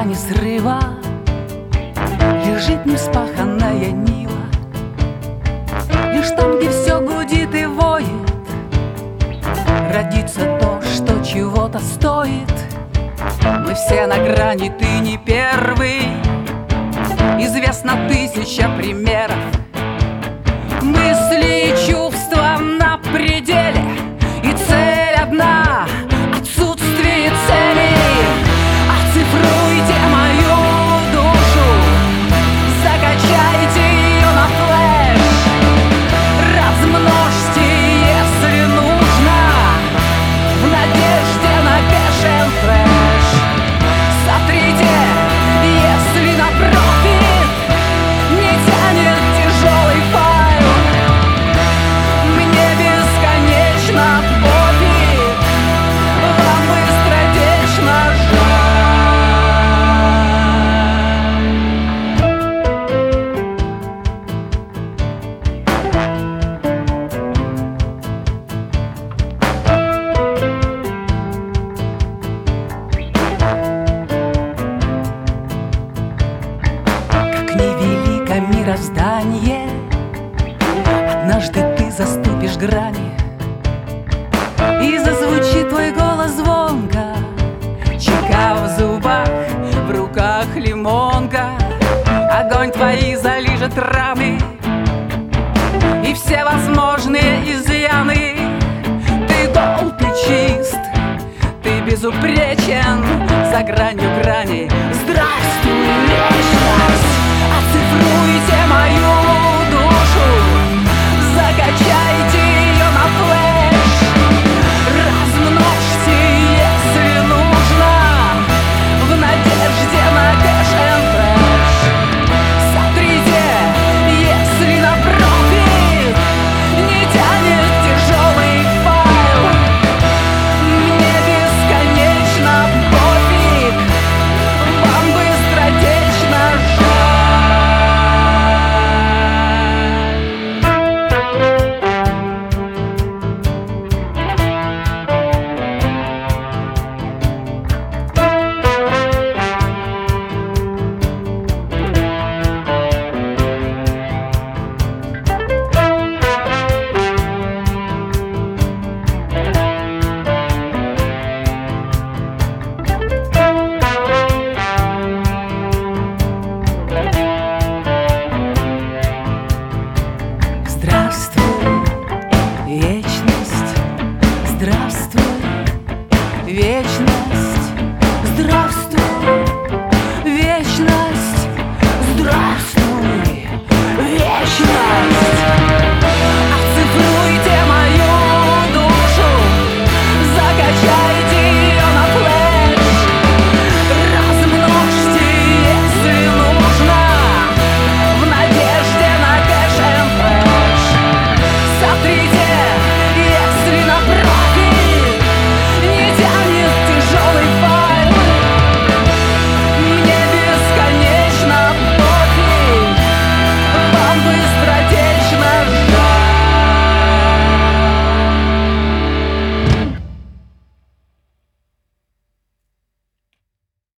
грани срыва Лежит неспаханная нива Лишь там, где все гудит и воет Родится то, что чего-то стоит. Мы все на грани, ты не первый Известно тысяча примеров. Мысли мироздание Однажды ты заступишь грани И зазвучит твой голос звонко Чека в зубах, в руках лимонка. Огонь твои залижет раны И все возможные изъяны. Ты гол, ты чист, ты безупречен За гранью грани. Здравствуй, мою